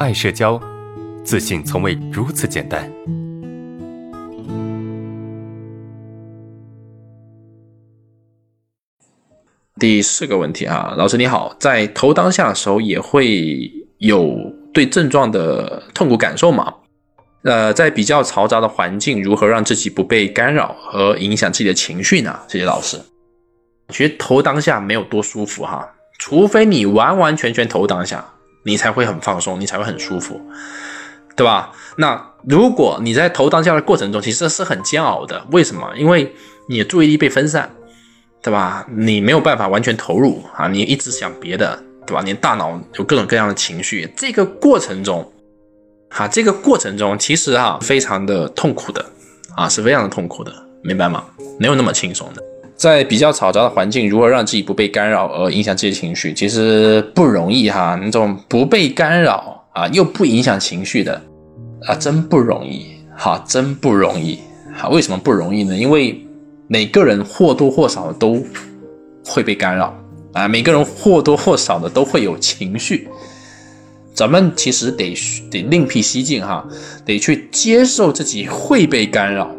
爱社交，自信从未如此简单。第四个问题啊，老师你好，在头当下的时候也会有对症状的痛苦感受吗？呃，在比较嘈杂的环境，如何让自己不被干扰和影响自己的情绪呢？谢谢老师。其实头当下没有多舒服哈，除非你完完全全头当下。你才会很放松，你才会很舒服，对吧？那如果你在投当下的过程中，其实是很煎熬的。为什么？因为你的注意力被分散，对吧？你没有办法完全投入啊，你一直想别的，对吧？你大脑有各种各样的情绪，这个过程中，哈，这个过程中其实啊非常的痛苦的啊，是非常的痛苦的，明白吗？没有那么轻松的。在比较嘈杂的环境，如何让自己不被干扰而影响自己的情绪，其实不容易哈。那种不被干扰啊，又不影响情绪的啊，真不容易哈，真不容易哈。为什么不容易呢？因为每个人或多或少都会被干扰啊，每个人或多或少的都会有情绪。咱们其实得得另辟蹊径哈，得去接受自己会被干扰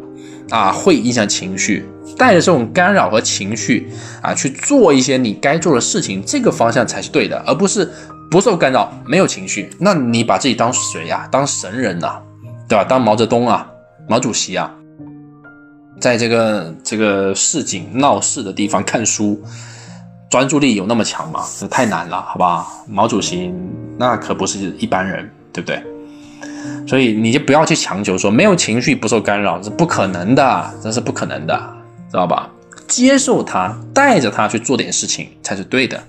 啊，会影响情绪。带着这种干扰和情绪啊，去做一些你该做的事情，这个方向才是对的，而不是不受干扰、没有情绪。那你把自己当谁呀？当神人呐，对吧？当毛泽东啊，毛主席啊，在这个这个市井闹市的地方看书，专注力有那么强吗？这太难了，好吧？毛主席那可不是一般人，对不对？所以你就不要去强求说没有情绪不受干扰，是不可能的，这是不可能的。知道吧？接受它，带着它去做点事情才是对的。